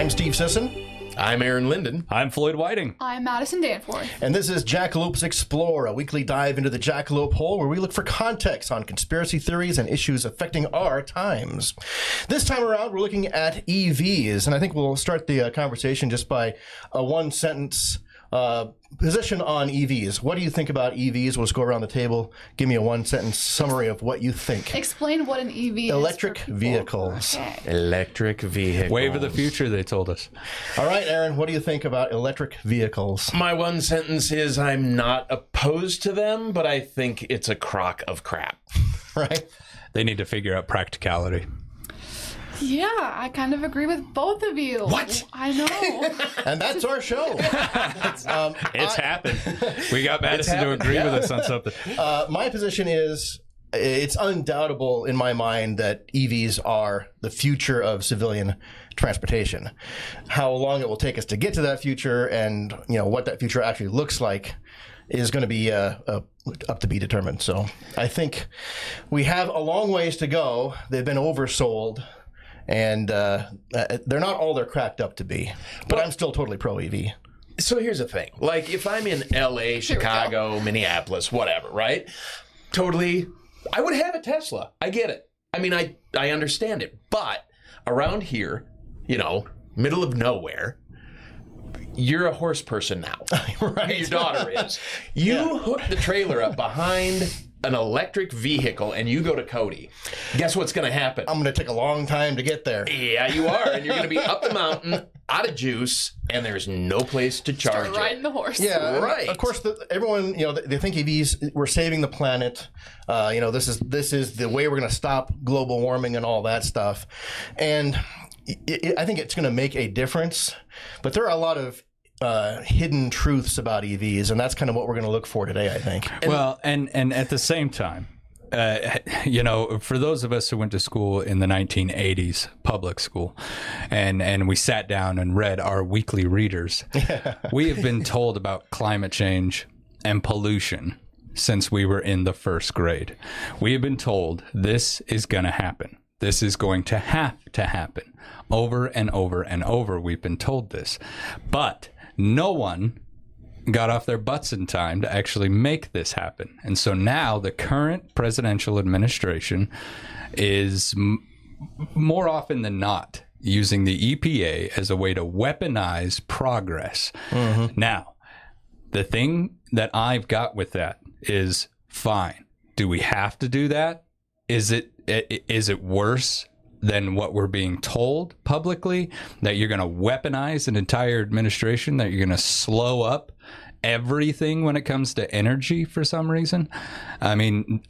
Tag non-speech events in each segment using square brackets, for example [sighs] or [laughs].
I'm Steve Sisson, I'm Aaron Linden. I'm Floyd Whiting. I'm Madison Danforth. and this is Jackalopes Explore, a weekly dive into the jackalope hole where we look for context on conspiracy theories and issues affecting our times. This time around, we're looking at EVs, and I think we'll start the uh, conversation just by a one sentence uh, position on EVs. What do you think about EVs? We'll just go around the table. Give me a one sentence summary of what you think. Explain what an EV is. Electric for vehicles. Okay. Electric vehicles. Wave of the future, they told us. All right, Aaron, what do you think about electric vehicles? My one sentence is I'm not opposed to them, but I think it's a crock of crap. [laughs] Right? They need to figure out practicality. [laughs] Yeah, I kind of agree with both of you. What? I know. [laughs] And that's our show. [laughs] um, It's happened. We got Madison to happened, agree with us on something. Uh, my position is it's undoubtable in my mind that EVs are the future of civilian transportation. How long it will take us to get to that future and you know what that future actually looks like is going to be uh, uh, up to be determined. So I think we have a long ways to go. They've been oversold. And uh, uh, they're not all they're cracked up to be, but I'm still totally pro E EV. So here's the thing. Like if I'm in LA, Chicago, Minneapolis, whatever, right? Totally I would have a Tesla. I get it. I mean I I understand it. But around here, you know, middle of nowhere, you're a horse person now. [laughs] right. Your daughter is. [laughs] You hook the trailer up behind an electric vehicle and you go to Cody. Guess what's going to happen? I'm going to take a long time to get there. yeah, you are. And you're going to be up the [laughs] mountain, out of juice, and there's no place to charge Start it. riding the horse. Yeah, Right. Of course, the, everyone you know they, they think EVs we're saving the planet. Uh, you know, this is this is the way we're going to stop global warming and all that stuff. And i i I think it's going to make a difference. But there are a lot of uh, hidden truths about EVs, and that's kind of what we're going to look for today. I think. well, and and at the same time, uh, [laughs] you know, for those of us who went to school in the 1980s, public school, and and we sat down and read our weekly readers, [laughs] we have been told about climate change and pollution since we were in the first grade. We have been told this is going to happen. This is going to have to happen. Over and over and over, we've been told this. But no one got off their butts in time to actually make this happen. And so now the current presidential administration is m- more often than not using the EPA as a way to weaponize progress. Mm-hmm. Now, the thing that I've got with that is fine. Do we have to do that? Is it is it worse than what we're being told publicly that you're going to weaponize an entire administration that you're going to slow up everything when it comes to energy for some reason? I mean,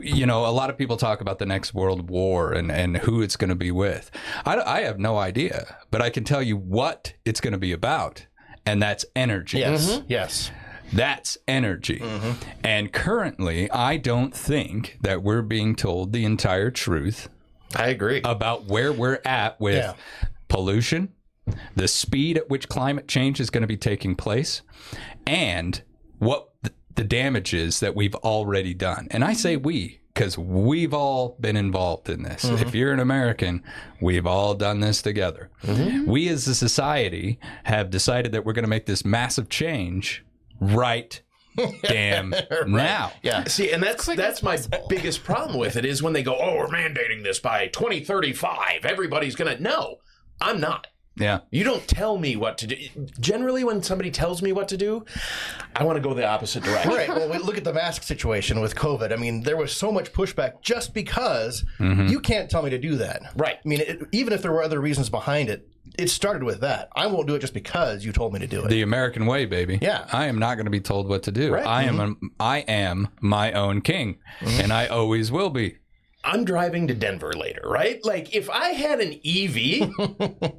you know, a lot of people talk about the next world war and, and who it's going to be with. I, I have no idea, but I can tell you what it's going to be about, and that's energy. Yes. Mm-hmm. Mm-hmm. Yes. That's energy. Mm-hmm. And currently, I don't think that we're being told the entire truth I agree. about where we're at with Yeah. pollution, the speed at which climate change is going to be taking place, and what the damages that we've already done. And I say we because we've all been involved in this. Mm-hmm. If you're an American, we've all done this together. Mm-hmm. We as a society have decided that we're going to make this massive change right [laughs] damn now. Yeah. See, and that's quick that's my possible. biggest problem with it is when they go, "Oh, we're mandating this by 2035. Everybody's going to No, I'm not. Yeah. You don't tell me what to do. Generally, when somebody tells me what to do, I want to go the opposite direction. Right. Well, we look at the mask situation with COVID. I mean, there was so much pushback just because Mm-hmm. you can't tell me to do that. Right. I mean, it, even if there were other reasons behind it, it started with that. I won't do it just because you told me to do it. The American way, baby. Yeah. I am not going to be told what to do. Right. I am mm-hmm. a, I am my own king, mm-hmm. and I always will be. I'm driving to Denver later, right? Like, if I had an EV,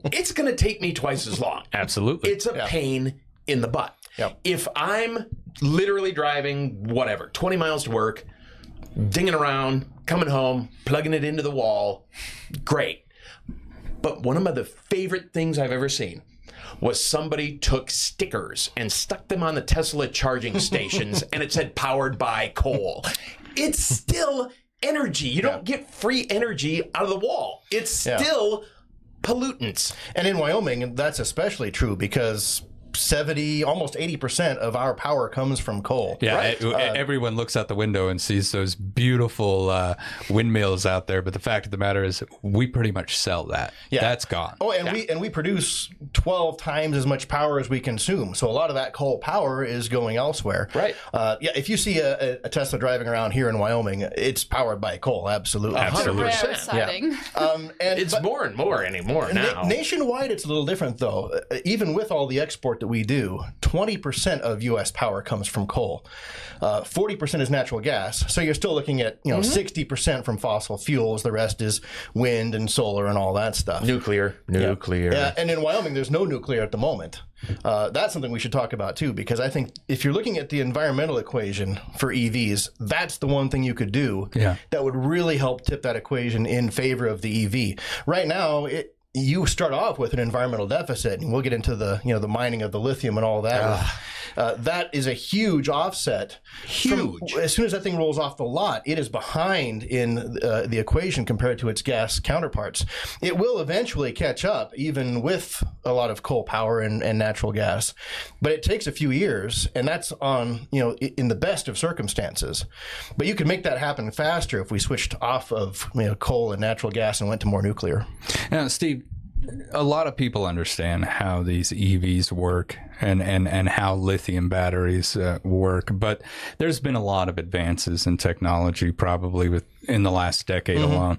[laughs] it's going to take me twice as long. Absolutely. It's a pain in the butt. Yep. If I'm literally driving whatever 20 miles to work, dinging around, coming home, plugging it into the wall, great. But one of the favorite things I've ever seen was somebody took stickers and stuck them on the Tesla charging [laughs] stations and it said powered by coal. It's still energy. You don't get free energy out of the wall. It's Yeah. still pollutants. And in Wyoming, that's especially true because 70, almost 80% of our power comes from coal. Yeah, Right. e- everyone looks out the window and sees those beautiful uh, windmills out there. But the fact of the matter is, we pretty much sell that. Yeah. That's gone. Oh, and we and we produce 12 times as much power as we consume. So a lot of that coal power is going elsewhere. Right. Uh, yeah, if you see a, a- a Tesla driving around here in Wyoming, it's powered by coal, absolutely. Absolutely. Rare 100%. sighting. Um, and It's but- more and more anymore now. Na- nationwide, it's a little different, though. Uh, Even with all the export that we do, 20% of U.S. power comes from coal. Uh, 40% is natural gas. So you're still looking at, you know, 60% from fossil fuels. The rest is wind and solar and all that stuff. nuclear, nuclear. Yeah, and in Wyoming, there's no nuclear at the moment. Uh, that's something we should talk about too, because I think if you're looking at the environmental equation for EVs, that's the one thing you could do Yeah. that would really help tip that equation in favor of the EV. Right now, it you start off with an environmental deficit, and we'll get into the you know the mining of the lithium and all that. Uh, that is a huge offset. from- Huge. as soon as that thing rolls off the lot, it is behind in uh, the equation compared to its gas counterparts. It will eventually catch up, even with a lot of coal power and, and natural gas, but it takes a few years, and that's on you know in the best of circumstances. But you could make that happen faster if we switched off of you know coal and natural gas and went to more nuclear. Now, Steve, a lot of people understand how these EVs work and, and, and how lithium batteries uh, work, but there's been a lot of advances in technology probably with in the last decade alone.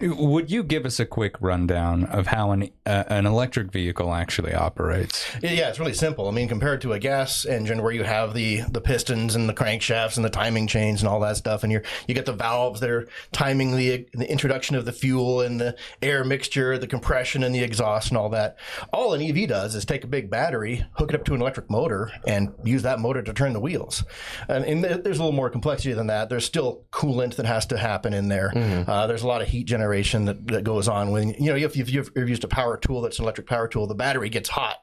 Would you give us a quick rundown of how an uh, an electric vehicle actually operates? Yeah, it's really simple. I mean, compared to a gas engine where you have the the pistons and the crankshafts and the timing chains and all that stuff, and you you get the valves that are timing the the introduction of the fuel and the air mixture, the compression and the exhaust and all that. All an EV does is take a big battery, hook it up to an electric motor, and use that motor to turn the wheels. And, and there's a little more complexity than that. There's still coolant that has to happen in there. Uh, there's a lot of heat generation that, that goes on when you know if you've, if you've used a power tool that's an electric power tool, the battery gets hot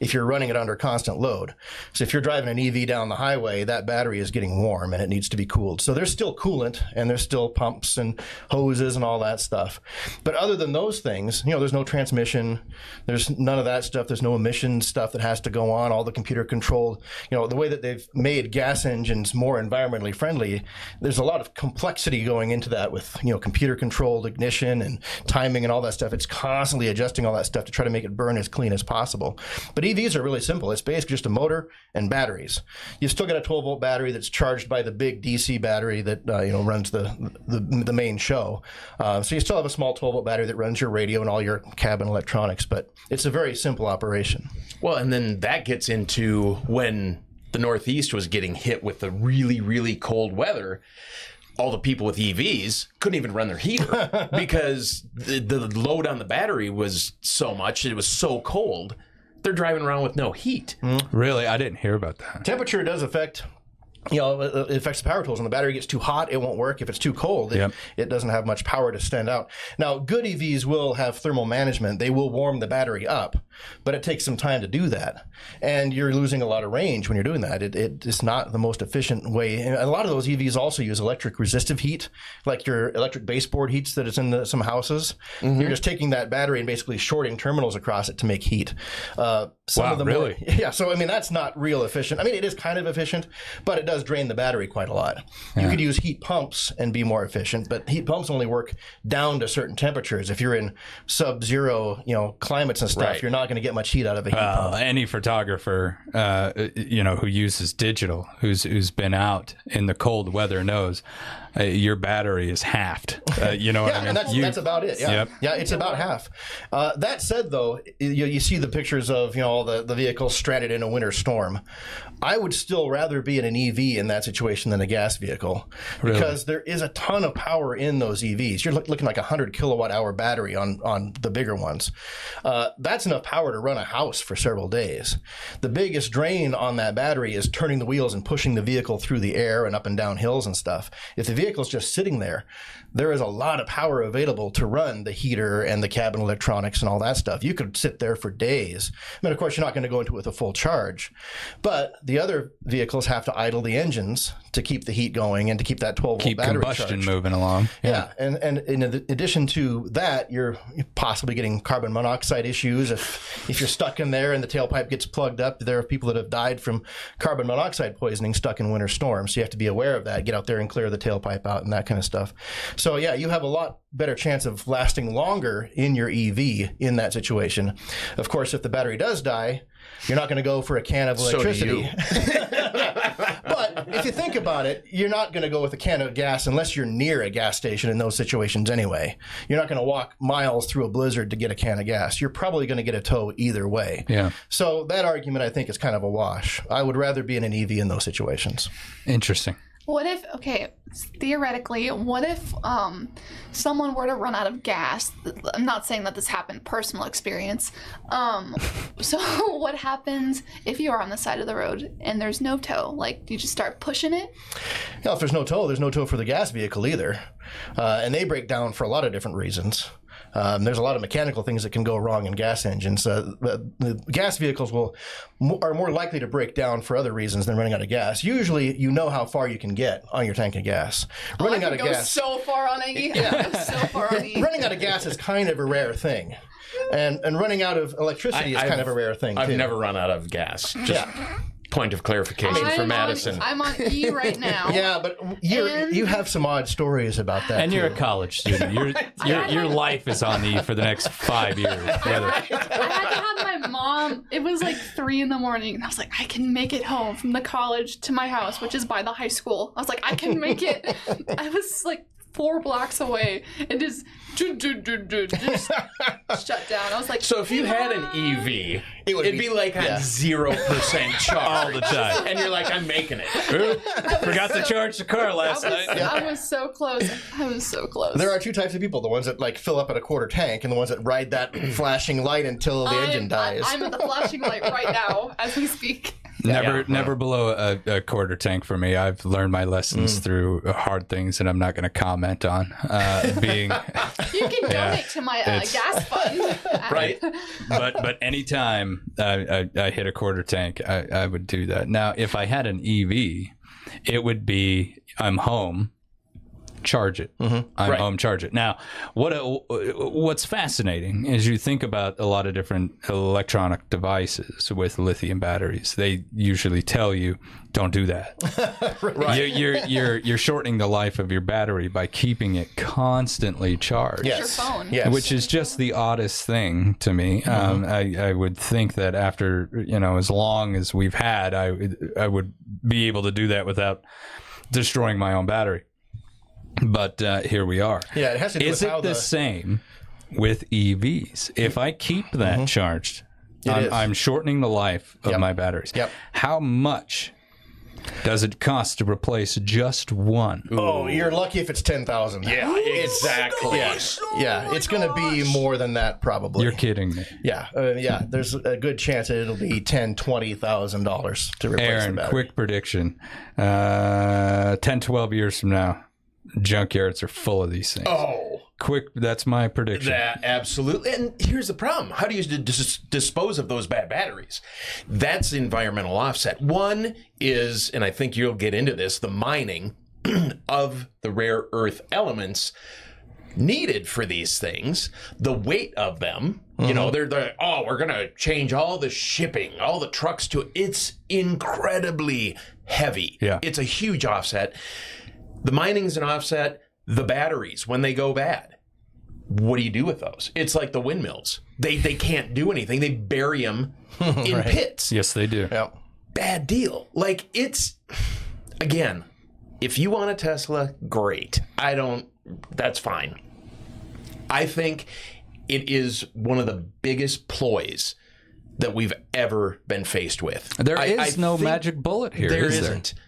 if you're running it under constant load. So if you're driving an EV down the highway, that battery is getting warm and it needs to be cooled. So there's still coolant and there's still pumps and hoses and all that stuff. But other than those things, you know, there's no transmission, there's none of that stuff. There's no emission stuff that has to go on. All the computer controlled, you know, the way that they've made gas engines more environmentally friendly, there's a lot of complexity going into that with, you know, computer controlled ignition and timing and all that stuff. It's constantly adjusting all that stuff to try to make it burn as clean as possible. But EVs are really simple. It's basically just a motor and batteries. You've still got a 12 volt battery that's charged by the big DC battery that uh, you know runs the the, the main show. Uh, so you still have a small 12 volt battery that runs your radio and all your cabin electronics. But it's a very simple operation. Well, and then that gets into when the Northeast was getting hit with the really, really cold weather. All the people with EVs couldn't even run their heater [laughs] because the, the load on the battery was so much. It was so cold. They're driving around with no heat. Hmm. Really, I didn't hear about that. Temperature does affect. You know, it affects the power tools. When the battery gets too hot, it won't work. If it's too cold, it, Yep. it doesn't have much power to stand out. Now, good EVs will have thermal management. They will warm the battery up, but it takes some time to do that. And you're losing a lot of range when you're doing that. It, it is not the most efficient way. And a lot of those EVs also use electric resistive heat, like your electric baseboard heats that is in the, some houses. You're just taking that battery and basically shorting terminals across it to make heat. Uh, some Wow, of the really? More, [laughs] yeah, so I mean that's not real efficient. I mean it is kind of efficient, but it does drain the battery quite a lot. You could use heat pumps and be more efficient, but heat pumps only work down to certain temperatures. If you're in sub-zero, you know, climates and stuff, Right. you're not going to get much heat out of a heat pump. Uh, any photographer, uh, you know, who uses digital, who's who's been out in the cold weather knows uh, your battery is halved. Uh, you know what Yeah, I mean? and that's, You- that's about it. Yeah, Yep. yeah, it's about half. Uh, that said, though, you, you see the pictures of you know all the, the vehicles stranded in a winter storm. I would still rather be in an EV in that situation than a gas vehicle because there is a ton of power in those EVs. You're look, looking like a hundred kilowatt hour battery on on the bigger ones. Uh, that's enough power to run a house for several days. The biggest drain on that battery is turning the wheels and pushing the vehicle through the air and up and down hills and stuff. If the vehicle vehicle's just sitting there, there is a lot of power available to run the heater and the cabin electronics and all that stuff. You could sit there for days. I mean, of course, you're not going to go into it with a full charge, but the other vehicles have to idle the engines to keep the heat going and to keep that 12 volt Keep battery combustion charged. moving along. Yeah, and and in addition to that, you're possibly getting carbon monoxide issues if if you're stuck in there and the tailpipe gets plugged up. There are people that have died from carbon monoxide poisoning stuck in winter storms. So you have to be aware of that. Get out there and clear the tailpipe out and that kind of stuff. So yeah, you have a lot better chance of lasting longer in your EV in that situation. Of course, if the battery does die, you're not going to go for a can of So electricity. you. [laughs] But if you think about it, you're not going to go with a can of gas unless you're near a gas station in those situations anyway. You're not going to walk miles through a blizzard to get a can of gas. You're probably going to get a tow either way. Yeah. So that argument, I think, is kind of a wash. I would rather be in an EV in those situations. Interesting. What if okay, theoretically, what if um someone were to run out of gas? I'm not saying that this happened, personal experience. Um [laughs] so [laughs] what happens if you are on the side of the road and there's no tow? Like do you just start pushing it? Now, if there's no tow, there's no tow for the gas vehicle either. Uh, and they break down for a lot of different reasons. Um, there's a lot of mechanical things that can go wrong in gas engines. Uh, the, the gas vehicles will are more likely to break down for other reasons than running out of gas. Usually, you know how far you can get on your tank of gas. Running I out of go gas, so far on [laughs] E. [laughs] so far on E. running out of gas is kind of a rare thing, and and running out of electricity is kind I've- of a rare thing I've too. never run out of gas. Just Yeah. Point of clarification I'm for on- Madison. I'm on E right now. [laughs] Yeah, but you And- you have some odd stories about that. And too. you're a college student. Your [laughs] your, your life is on E for the next five years. [laughs] Whether, I had to have my mom. It was like three in the morning, and I was like, I can make it home from the college to my house, which is by the high school. I was like, I can make it. I was like four blocks away, and just, just [laughs] shut down. I was like, so if you had an EV, It it would would be- be, like yeah. on zero percent [laughs] charge All the time. and you're like, I'm making it. forgot to charge the car I last was, night. I was so close. I was so close. There are two types of people: the ones that like fill up at a quarter tank, and the ones that ride that [clears throat] flashing light until the engine I'm, dies. I'm at the flashing light right now as we speak. [laughs] Never, Yeah. never below a, a quarter tank for me. I've learned my lessons through hard things and I'm not going to comment on. Uh, being, [laughs] You can donate to my uh, gas fund. [laughs] Right. but but anytime I, I, I hit a quarter tank, I, I would do that. Now, if I had an EV, it would be I'm home, charge it. Mm-hmm. I'm Right. home, charge it. Now, what uh, what's fascinating is you think about a lot of different electronic devices with lithium batteries. They usually tell you don't do that. [laughs] You're, you're you're you're shortening the life of your battery by keeping it constantly charged yes. your phone. Yes. which is just the oddest thing to me. Mm-hmm. Um, I, I would think that after you know as long as we've had, I I would be able to do that without destroying my own battery. But uh, here we are. Yeah, it has to do Is with how it the, the- same with EVs? If I keep that charged, is. I'm, I'm shortening the life of Yep. my batteries. Yep. How much does it cost to replace just one? oh, you're lucky if it's ten thousand. Yeah, exactly. Yeah, yeah, it's going to be more than that probably. You're kidding me. yeah, uh, yeah. There's a good chance that it'll be ten, twenty thousand dollars to replace the Aaron, battery. quick prediction. Uh, 10, 12 years from now, junkyards are full of these things. Oh, Quick, that's my prediction. that absolutely. And here's the problem: how do you dis- dispose of those bad batteries? That's environmental offset. One is, and I think you'll get into this, the mining [clears throat] of the rare earth elements needed for these things, the weight of them. You mm-hmm. know, they're, they're oh, we're gonna change all the shipping, all the trucks to. It's incredibly heavy. Yeah. it's a huge offset. The mining's an offset. The batteries when they go bad what do you do with those? It's like the windmills. They they can't do anything. They bury them [laughs] in pits. yes, they do. Yeah. Bad deal. Like it's again, if you want a Tesla, great. I don't that's fine. I think it is one of the biggest ploys that we've ever been faced with. There I- is I no magic bullet here, there is there? isn't. There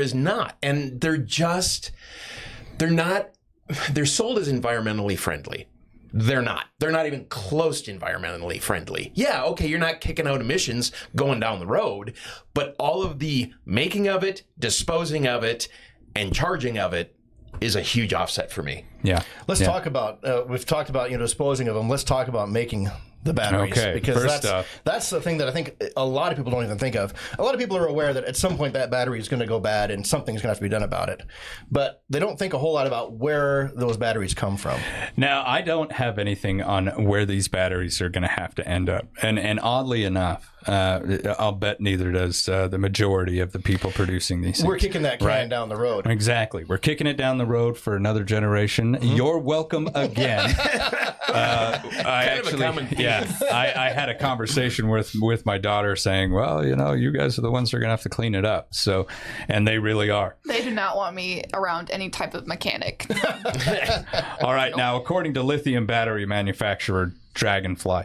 is not. And they're just they're not they're sold as environmentally friendly. They're not. They're not even close to environmentally friendly. Yeah, okay, you're not kicking out emissions going down the road, but all of the making of it, disposing of it, and charging of it is a huge offset for me. Yeah. Let's Yeah. talk about. Uh, we've talked about you know disposing of them. Let's talk about making the batteries Okay, because first that's up. that's the thing that I think a lot of people don't even think of. A lot of people are aware that at some point that battery is going to go bad and something's going to have to be done about it, but they don't think a whole lot about where those batteries come from. Now, I don't have anything on where these batteries are going to have to end up, and and oddly enough, uh, I'll bet neither does uh, the majority of the people producing these. We're things. kicking that can Right. down the road. Exactly. We're kicking it down the road for another generation. Mm-hmm. You're welcome again. [laughs] uh, I Kind of a actually, common yeah, I, I had a conversation with with my daughter saying, "Well, you know, you guys are the ones that are gonna have to clean it up." So, and they really are. They do not want me around any type of mechanic. [laughs] All right, [laughs] now, according to lithium battery manufacturer Dragonfly,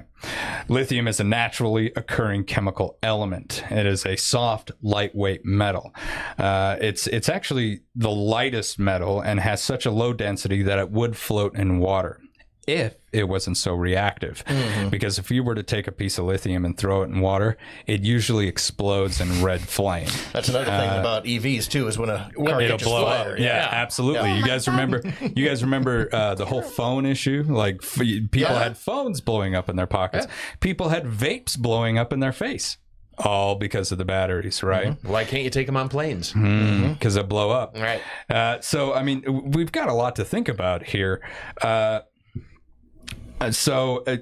lithium is a naturally occurring chemical element. It is a soft, lightweight metal. Uh, it's it's actually the lightest metal and has such a low density that it would float in water if it wasn't so reactive. Because if you were to take a piece of lithium and throw it in water, it usually explodes in red flame. That's another thing about EVs too is when a car Uh, It'll blow fire. up. Yeah, absolutely. You guys remember? You guys remember uh, the whole phone issue? Like f- people Yeah. had phones blowing up in their pockets. People had vapes blowing up in their face. All because of the batteries, right? Why can't you take them on planes? Because they blow up. Right. Uh, so, I mean, we've got a lot to think about here. Uh, so, uh,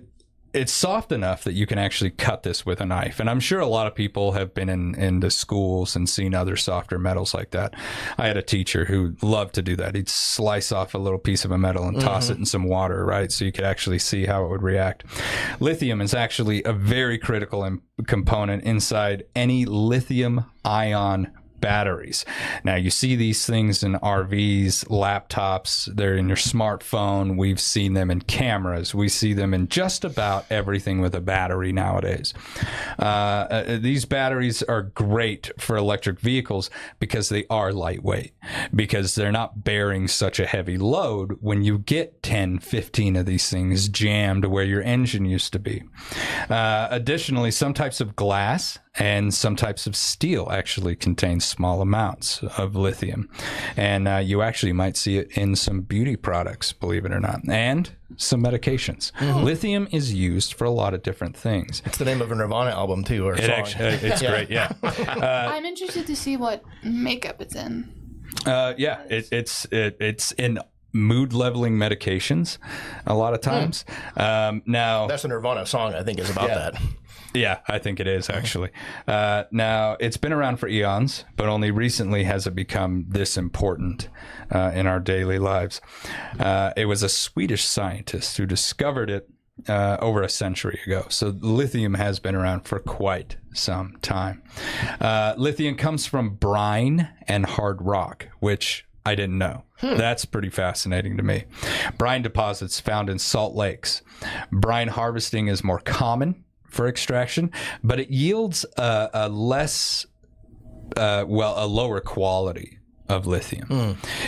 it's soft enough that you can actually cut this with a knife. And I'm sure a lot of people have been in into schools and seen other softer metals like that. I had a teacher who loved to do that. He'd slice off a little piece of a metal and toss it in some water, right? So you could actually see how it would react. Lithium is actually a very critical component inside any lithium ion batteries. Now you see these things in RVs, laptops, they're in your smartphone. We've seen them in cameras. We see them in just about everything with a battery nowadays. Uh, uh, these batteries are great for electric vehicles because they are lightweight, because they're not bearing such a heavy load when you get 10, 15 of these things jammed where your engine used to be. Uh, additionally, some types of glass and some types of steel actually contain small amounts of lithium. And uh, you actually might see it in some beauty products, believe it or not, and some medications. Lithium is used for a lot of different things. It's the name of a Nirvana album too, or a It song. actually, it's great, yeah. [laughs] I'm interested to see what makeup it's in. Uh, yeah, it, it's it, it's in mood leveling medications a lot of times. Um, now, That's a Nirvana song. I think is about that. Yeah, I think it is actually. Uh, now, it's been around for eons, but only recently has it become this important uh, in our daily lives. Uh, it was a Swedish scientist who discovered it uh, over a century ago. So, lithium has been around for quite some time. Uh, lithium comes from brine and hard rock, which I didn't know. That's pretty fascinating to me. Brine deposits found in salt lakes. Brine harvesting is more common for extraction, but it yields a, a less, uh, well, a lower quality of lithium.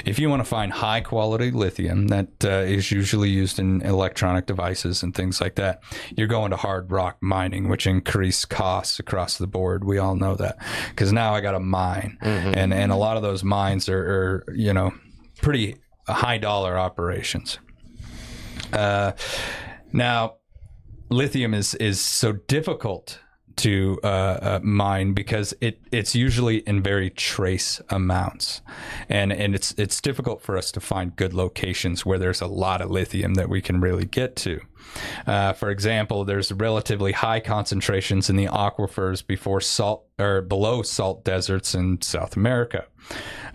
If you want to find high quality lithium that uh, is usually used in electronic devices and things like that, you're going to hard rock mining, which increase costs across the board. We all know that because now I got a mine, and and a lot of those mines are, are you know pretty high dollar operations. Uh, now, lithium is is so difficult to uh, uh, mine because it it's usually in very trace amounts, and and it's it's difficult for us to find good locations where there's a lot of lithium that we can really get to. Uh, for example, there's relatively high concentrations in the aquifers before salt or below salt deserts in South America.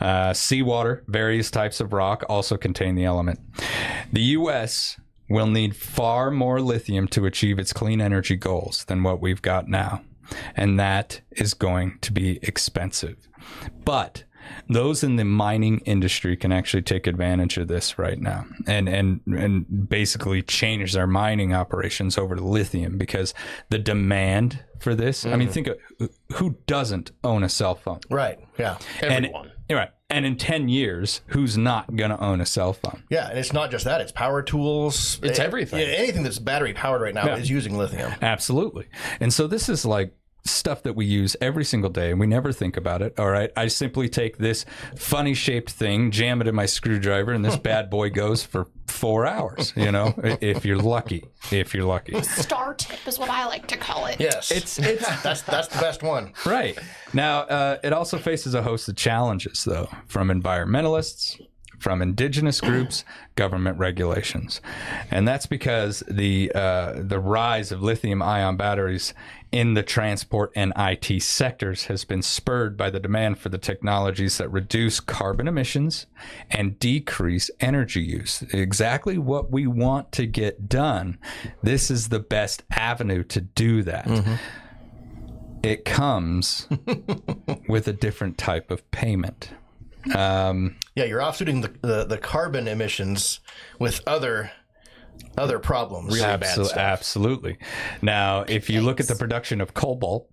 Uh, seawater, various types of rock also contain the element. The U.S will need far more lithium to achieve its clean energy goals than what we've got now. And that is going to be expensive. But those in the mining industry can actually take advantage of this right now and and and basically change their mining operations over to lithium because the demand for this I mean mm. think of who doesn't own a cell phone Right. Yeah. Everyone. and, right and in 10 years who's not going to own a cell phone Yeah, and it's not just that; it's power tools. It's Eh, everything. Yeah, anything that's battery powered right now Yeah. is using lithium. Absolutely. And so this is like stuff that we use every single day and we never think about it. All right. I simply take this funny shaped thing, jam it in my screwdriver, and this [laughs] bad boy goes for four hours, you know, if you're lucky. If you're lucky. Star tip is what I like to call it. Yes, It's, [laughs] it's, that's that's the best one. Right. Now, uh, it also faces a host of challenges, though, from environmentalists, from indigenous groups, government regulations. And that's because the, uh, the rise of lithium ion batteries in the transport and IT sectors has been spurred by the demand for the technologies that reduce carbon emissions and decrease energy use. Exactly what we want to get done. This is the best avenue to do that it comes [laughs] with a different type of payment. Um, Yeah, you're offsetting the, the, the carbon emissions with other other problems. Really bad stuff. Absolutely. Now, if you look at the production of cobalt,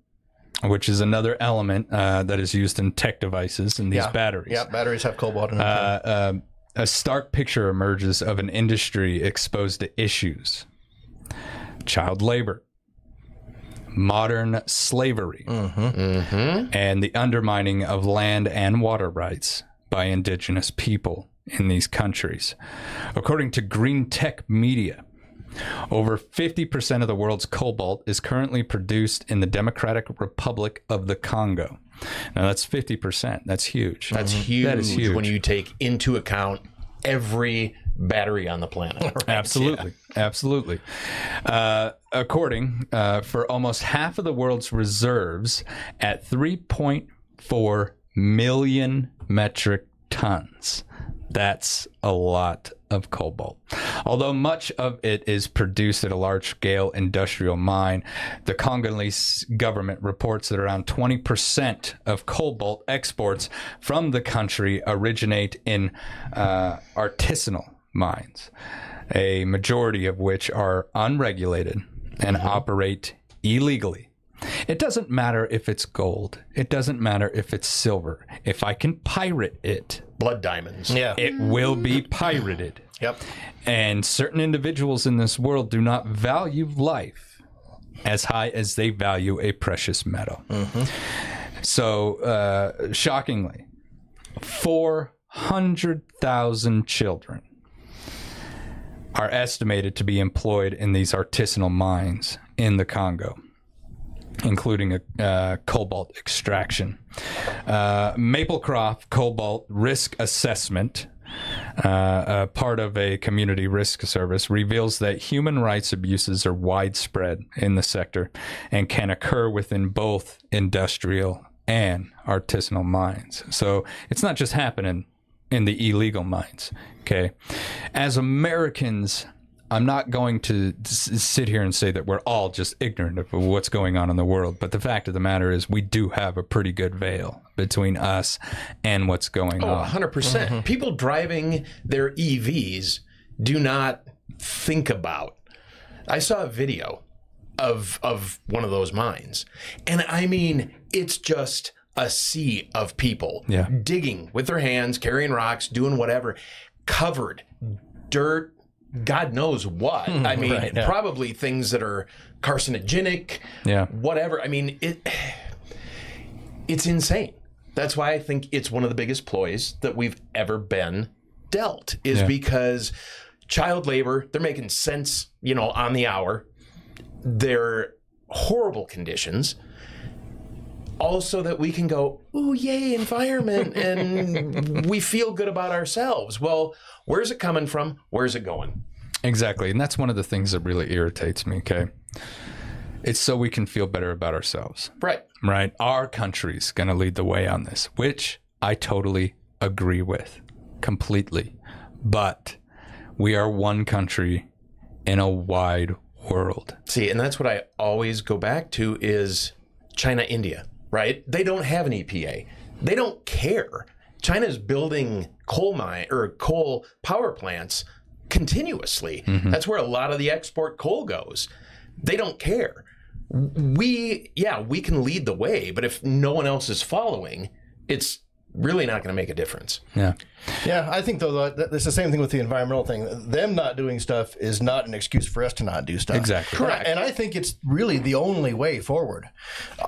which is another element uh, that is used in tech devices and these yeah. batteries, Yeah, batteries have cobalt in them. uh, um, a stark picture emerges of an industry exposed to issues child labor, modern slavery, and the undermining of land and water rights by indigenous people in these countries. According to Green Tech Media, over 50% of the world's cobalt is currently produced in the Democratic Republic of the Congo. Now, that's 50%. That's huge. That's huge, That is huge. when you take into account every battery on the planet. [laughs] Absolutely, absolutely. Uh, according uh, for almost half of the world's reserves at 3.4 million metric tons. That's a lot of cobalt. Although much of it is produced at a large scale industrial mine, the Congolese government reports that around 20% of cobalt exports from the country originate in uh, artisanal mines, a majority of which are unregulated and operate illegally. It doesn't matter if it's gold. It doesn't matter if it's silver. If I can pirate it, Blood diamonds. yeah. it will be pirated. yep. And certain individuals in this world do not value life as high as they value a precious metal. So, uh, shockingly, 400,000 children are estimated to be employed in these artisanal mines in the Congo. Including a uh, cobalt extraction. Uh, Maplecroft Cobalt Risk Assessment uh, uh, part of a community risk service, reveals that human rights abuses are widespread in the sector and can occur within both industrial and artisanal mines. So it's not just happening in the illegal mines. Okay. As Americans, I'm not going to s- sit here and say that we're all just ignorant of what's going on in the world, but the fact of the matter is we do have a pretty good veil between us and what's going Oh, on. 100%. percent Mm-hmm. People driving their EVs do not think about. I saw a video of of one of those mines. And I mean, it's just a sea of people Yeah. digging with their hands, carrying rocks, doing whatever, covered dirt, God knows what. Mm, I mean, Right, yeah. probably things that are carcinogenic, Yeah. whatever. I mean, it it's insane. That's why I think it's one of the biggest ploys that we've ever been dealt is Yeah. because child labor, they're making sense, you know, on the hour. They're horrible conditions. Also that we can go, "Ooh, yay, environment," and [laughs] we feel good about ourselves. Well, where's it coming from? Where's it going? Exactly. And that's one of the things that really irritates me, okay? It's so we can feel better about ourselves, Right. right? Our country's going to lead the way on this, which I totally agree with completely. But we are one country in a wide world. See, and that's what I always go back to is China, India, right? They don't have an EPA. They don't care. China's building coal mine or coal power plants continuously. Mm-hmm. That's where a lot of the export coal goes. They don't care. We, yeah, we can lead the way, but if no one else is following, it's really not going to make a difference. Yeah. Yeah, I think though that it's the same thing with the environmental thing. Them not doing stuff is not an excuse for us to not do stuff. Exactly. Correct. And I think it's really the only way forward.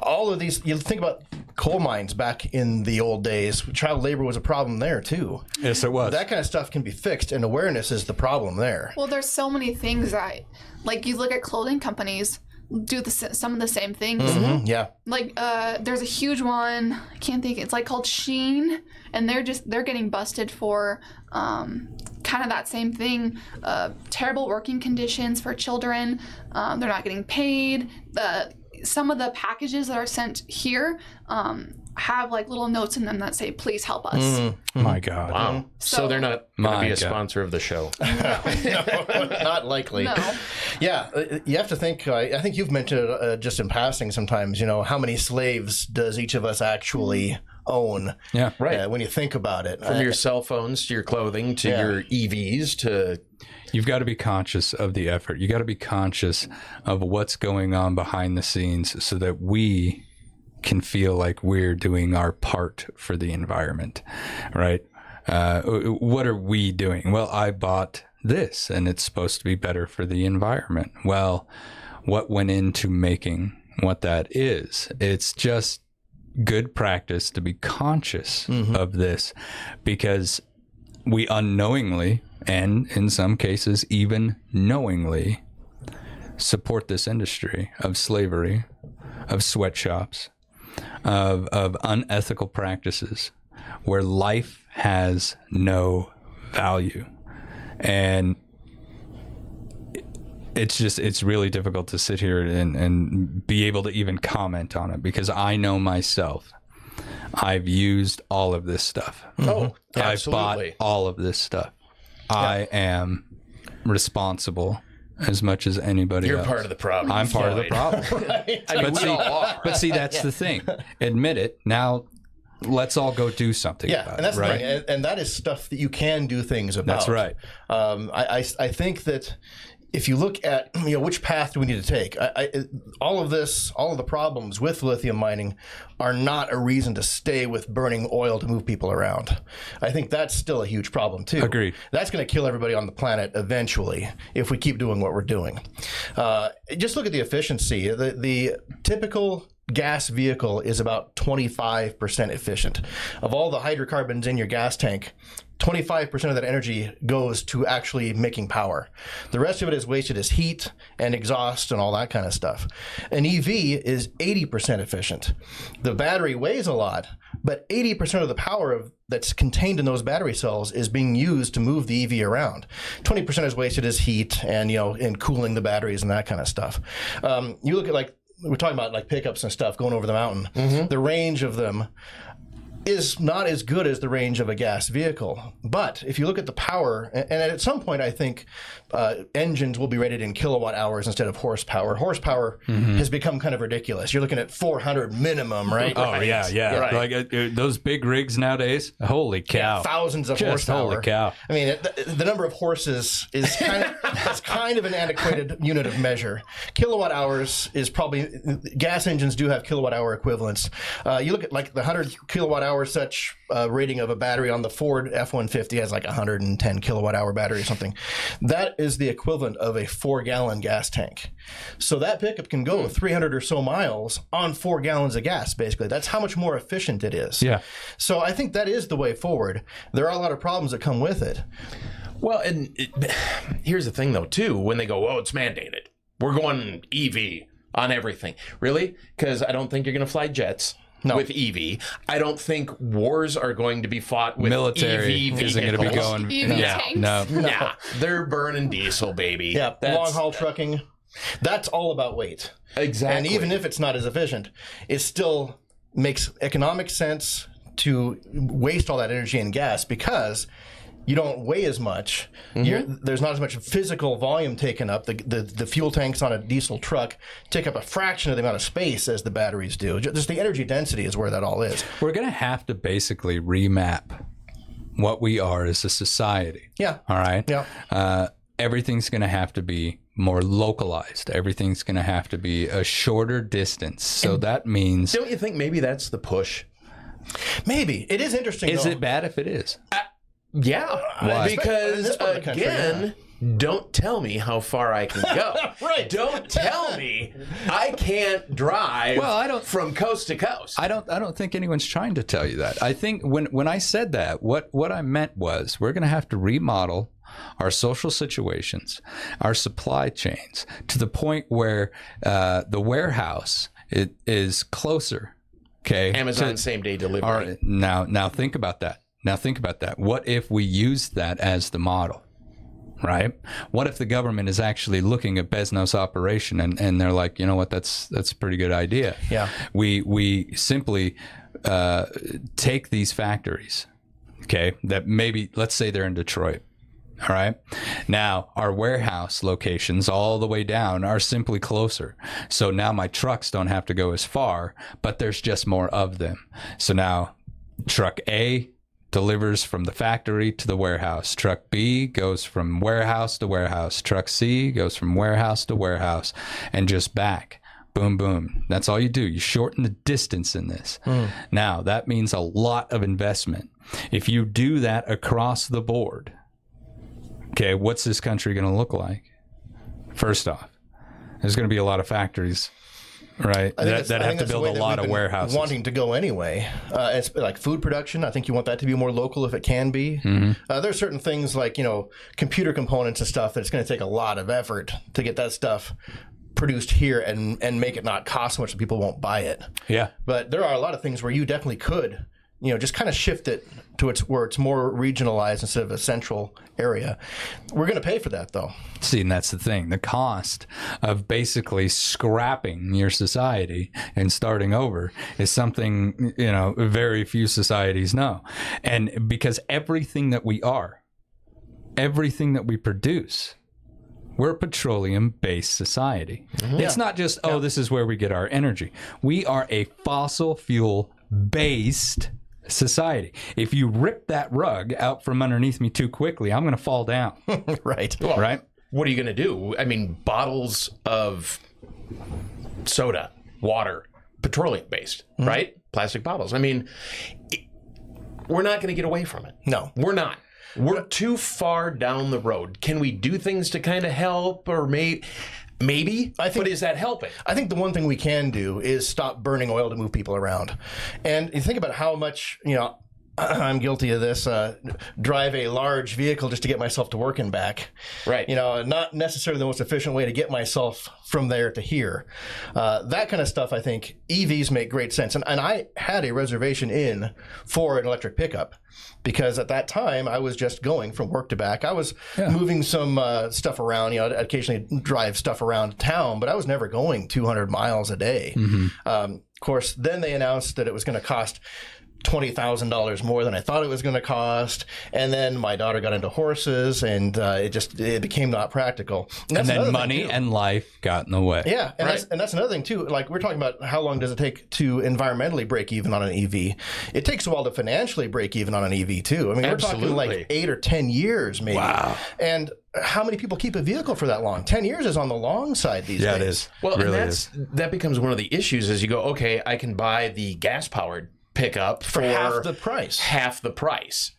All of these, you think about coal mines back in the old days. Child labor was a problem there too. Yes, it was. That kind of stuff can be fixed, and awareness is the problem there. Well, there's so many things that, like, you look at clothing companies do the some of the same things. Mm, Yeah, Like, uh, there's a huge one. I can't think. It's like called Shein, and they're just they're getting busted for um, kind of that same thing. Uh, terrible working conditions for children. Um, they're not getting paid. The some of the packages that are sent here um, have like little notes in them that say, "Please help us." My God. Wow. So, So- they're not going to be a God. sponsor of the show. [laughs] no, [laughs] not likely. No. Yeah, uh, you have to think. Uh, I think you've mentioned it uh, just in passing sometimes. You know, how many slaves does each of us actually own? Yeah. Right. Uh, when you think about it, From Uh, your cell phones to your clothing to Yeah. your EVs to You've got to be conscious of the effort. You got to be conscious of what's going on behind the scenes so that we can feel like we're doing our part for the environment, right? Uh, what are we doing? Well, I bought this and it's supposed to be better for the environment. Well, what went into making what that is? It's just good practice to be conscious of this because we unknowingly and in some cases even knowingly support this industry of slavery, of sweatshops, of, of unethical practices where life has no value. And it's just it's really difficult to sit here and, and be able to even comment on it because I know myself. I've used all of this stuff. oh, absolutely. I've bought all of this stuff. I am responsible as much as anybody You're else. part of the problem. I'm part of the Floyd. problem. [laughs] I mean, but we see, all are. but see, that's the thing. Admit it. Now, let's all go do something Yeah, about and that's it. the Right. thing, and, and that is stuff that you can do things about. That's right. Um, I, I, I think that if you look at [clears throat] you know which path do we need to take, I, I, all of this, all of the problems with lithium mining, are not a reason to stay with burning oil to move people around. I think that's still a huge problem too. Agreed. That's going to kill everybody on the planet eventually if we keep doing what we're doing. Uh, just look at the efficiency. The the typical gas vehicle is about 25% efficient. Of all the hydrocarbons in your gas tank, 25% of that energy goes to actually making power. The rest of it is wasted as heat and exhaust and all that kind of stuff. An EV is 80% efficient. The battery weighs a lot, but 80% of the power of that's contained in those battery cells is being used to move the EV around. 20% is wasted as heat and you know in cooling the batteries and that kind of stuff. Um, you look at like we're talking about like pickups and stuff going over the mountain. Mm-hmm. The range of them is not as good as the range of a gas vehicle. But if you look at the power, and, and at some point, I think uh, engines will be rated in kilowatt hours instead of horsepower. Horsepower has become kind of ridiculous. You're looking at 400 minimum, right? Oh yeah, yeah. Right. Like uh, uh, those big rigs nowadays. Holy cow! Thousands of Just horsepower. holy cow. I mean, the, the number of horses is kind of [laughs] it's kind of an antiquated unit of measure. Kilowatt hours is probably gas engines do have kilowatt hour equivalents. Uh, you look at like the 100 kilowatt hour such uh, rating of a battery on the Ford F150 has like 110 kilowatt hour battery or something. That is the equivalent of a four gallon gas tank. So that pickup can go 300 or so miles on four gallons of gas. Basically, that's how much more efficient it is. Yeah. So I think that is the way forward. There are a lot of problems that come with it. Well, and it, [sighs] here's the thing, though, too. When they go, "Oh, it's mandated," we're going EV on everything. Really? Because I don't think you're going to fly jets. No. With EV, I don't think wars are going to be fought with Military EV isn't going to be vehicles. going. EV yeah, tanks? no. Yeah, they're burning diesel, baby. Yeah, long haul trucking. That's all about weight. Exactly. And even if it's not as efficient, it still makes economic sense to waste all that energy and gas because you don't weigh as much. You're, there's not as much physical volume taken up. The, the the fuel tanks on a diesel truck take up a fraction of the amount of space as the batteries do. Just the energy density is where that all is. We're going to have to basically remap what we are as a society. Yeah. All right. Yeah. Uh, everything's going to have to be more localized. Everything's going to have to be a shorter distance. So that means don't you think maybe that's the push? Maybe it is interesting. Is though. it bad if it is? Yeah, Why? Because this part of the country, again, don't tell me how far I can go. [laughs] Right. Don't tell me I can't drive. Well, I don't- from coast to coast. I don't. I don't think anyone's trying to tell you that. I think when when I said that, what what I meant was we're going to have to remodel our social situations, our supply chains to the point where uh, the warehouse it is closer. Okay, Amazon to- same day delivery. All right, now now think about that. Now think about that. What if we use that as the model? Right? What if the government is actually looking at Bezos' operation and, and they're like, you know what, that's that's a pretty good idea. Yeah. We we simply uh, take these factories, okay, that maybe let's say they're in Detroit. All right. Now, our warehouse locations all the way down are simply closer. So now my trucks don't have to go as far, but there's just more of them. So now truck A delivers from the factory to the warehouse. Truck B goes from warehouse to warehouse. Truck C goes from warehouse to warehouse and just back. Boom, boom. That's all you do. You shorten the distance in this. Hmm. Now, that means a lot of investment. If you do that across the board, okay, what's this country going to look like? First off, there's going to be a lot of factories, right? That, that have to build a lot of warehouses. Wanting to go anyway. Uh, it's like food production. I think you want that to be more local if it can be. Mm-hmm. Uh, there's certain things like you know computer components and stuff that it's going to take a lot of effort to get that stuff produced here and and make it not cost so much that people won't buy it. yeah. But there are a lot of things where you definitely could, you know, just kind of shift it to its where it's more regionalized instead of a central area. We're going to pay for that though. See, and that's the thing. The cost of basically scrapping your society and starting over is something, you know, very few societies know. And because everything that we are, everything that we produce, we're a petroleum based society. Mm-hmm. It's not just, oh, this is where we get our energy. We are a fossil fuel based society. If you rip that rug out from underneath me too quickly, I'm going to fall down, [laughs] right. right? what are you going to do? I mean, bottles of soda, water, petroleum based, mm-hmm. right? Plastic bottles. I mean, it- we're not going to get away from it. No. We're not. We're too far down the road. Can we do things to kind of help or may, maybe? I think- but is that helping? I think the one thing we can do is stop burning oil to move people around. And you think about how much, you know, [clears throat] I'm guilty of this. Uh, drive a large vehicle just to get myself to work and back. Right. You know, not necessarily the most efficient way to get myself from there to here. Uh, that kind of stuff, I think EVs make great sense. And, and I had a reservation in for an electric pickup because at that time I was just going from work to back. I was moving some uh, stuff around. You know, I'd occasionally drive stuff around town, but I was never going 200 miles a day. Um, of course, then they announced that it was going to cost twenty thousand dollars more than I thought it was going to cost, and then my daughter got into horses, and uh, it just it became not practical. and that's another then money and life got in the way. Yeah, and, Right. that's, and that's another thing too. Like we're talking about how long does it take to environmentally break even on an EV? It takes a while to financially break even on an EV too. I mean, we're talking like eight or ten years maybe. Wow. And how many people keep a vehicle for that long? Ten years is on the long side these Yeah, days. it is. Well, It really and that's that becomes one of the issues as you go, okay, I can buy the gas powered pickup for, For half the price. half the price.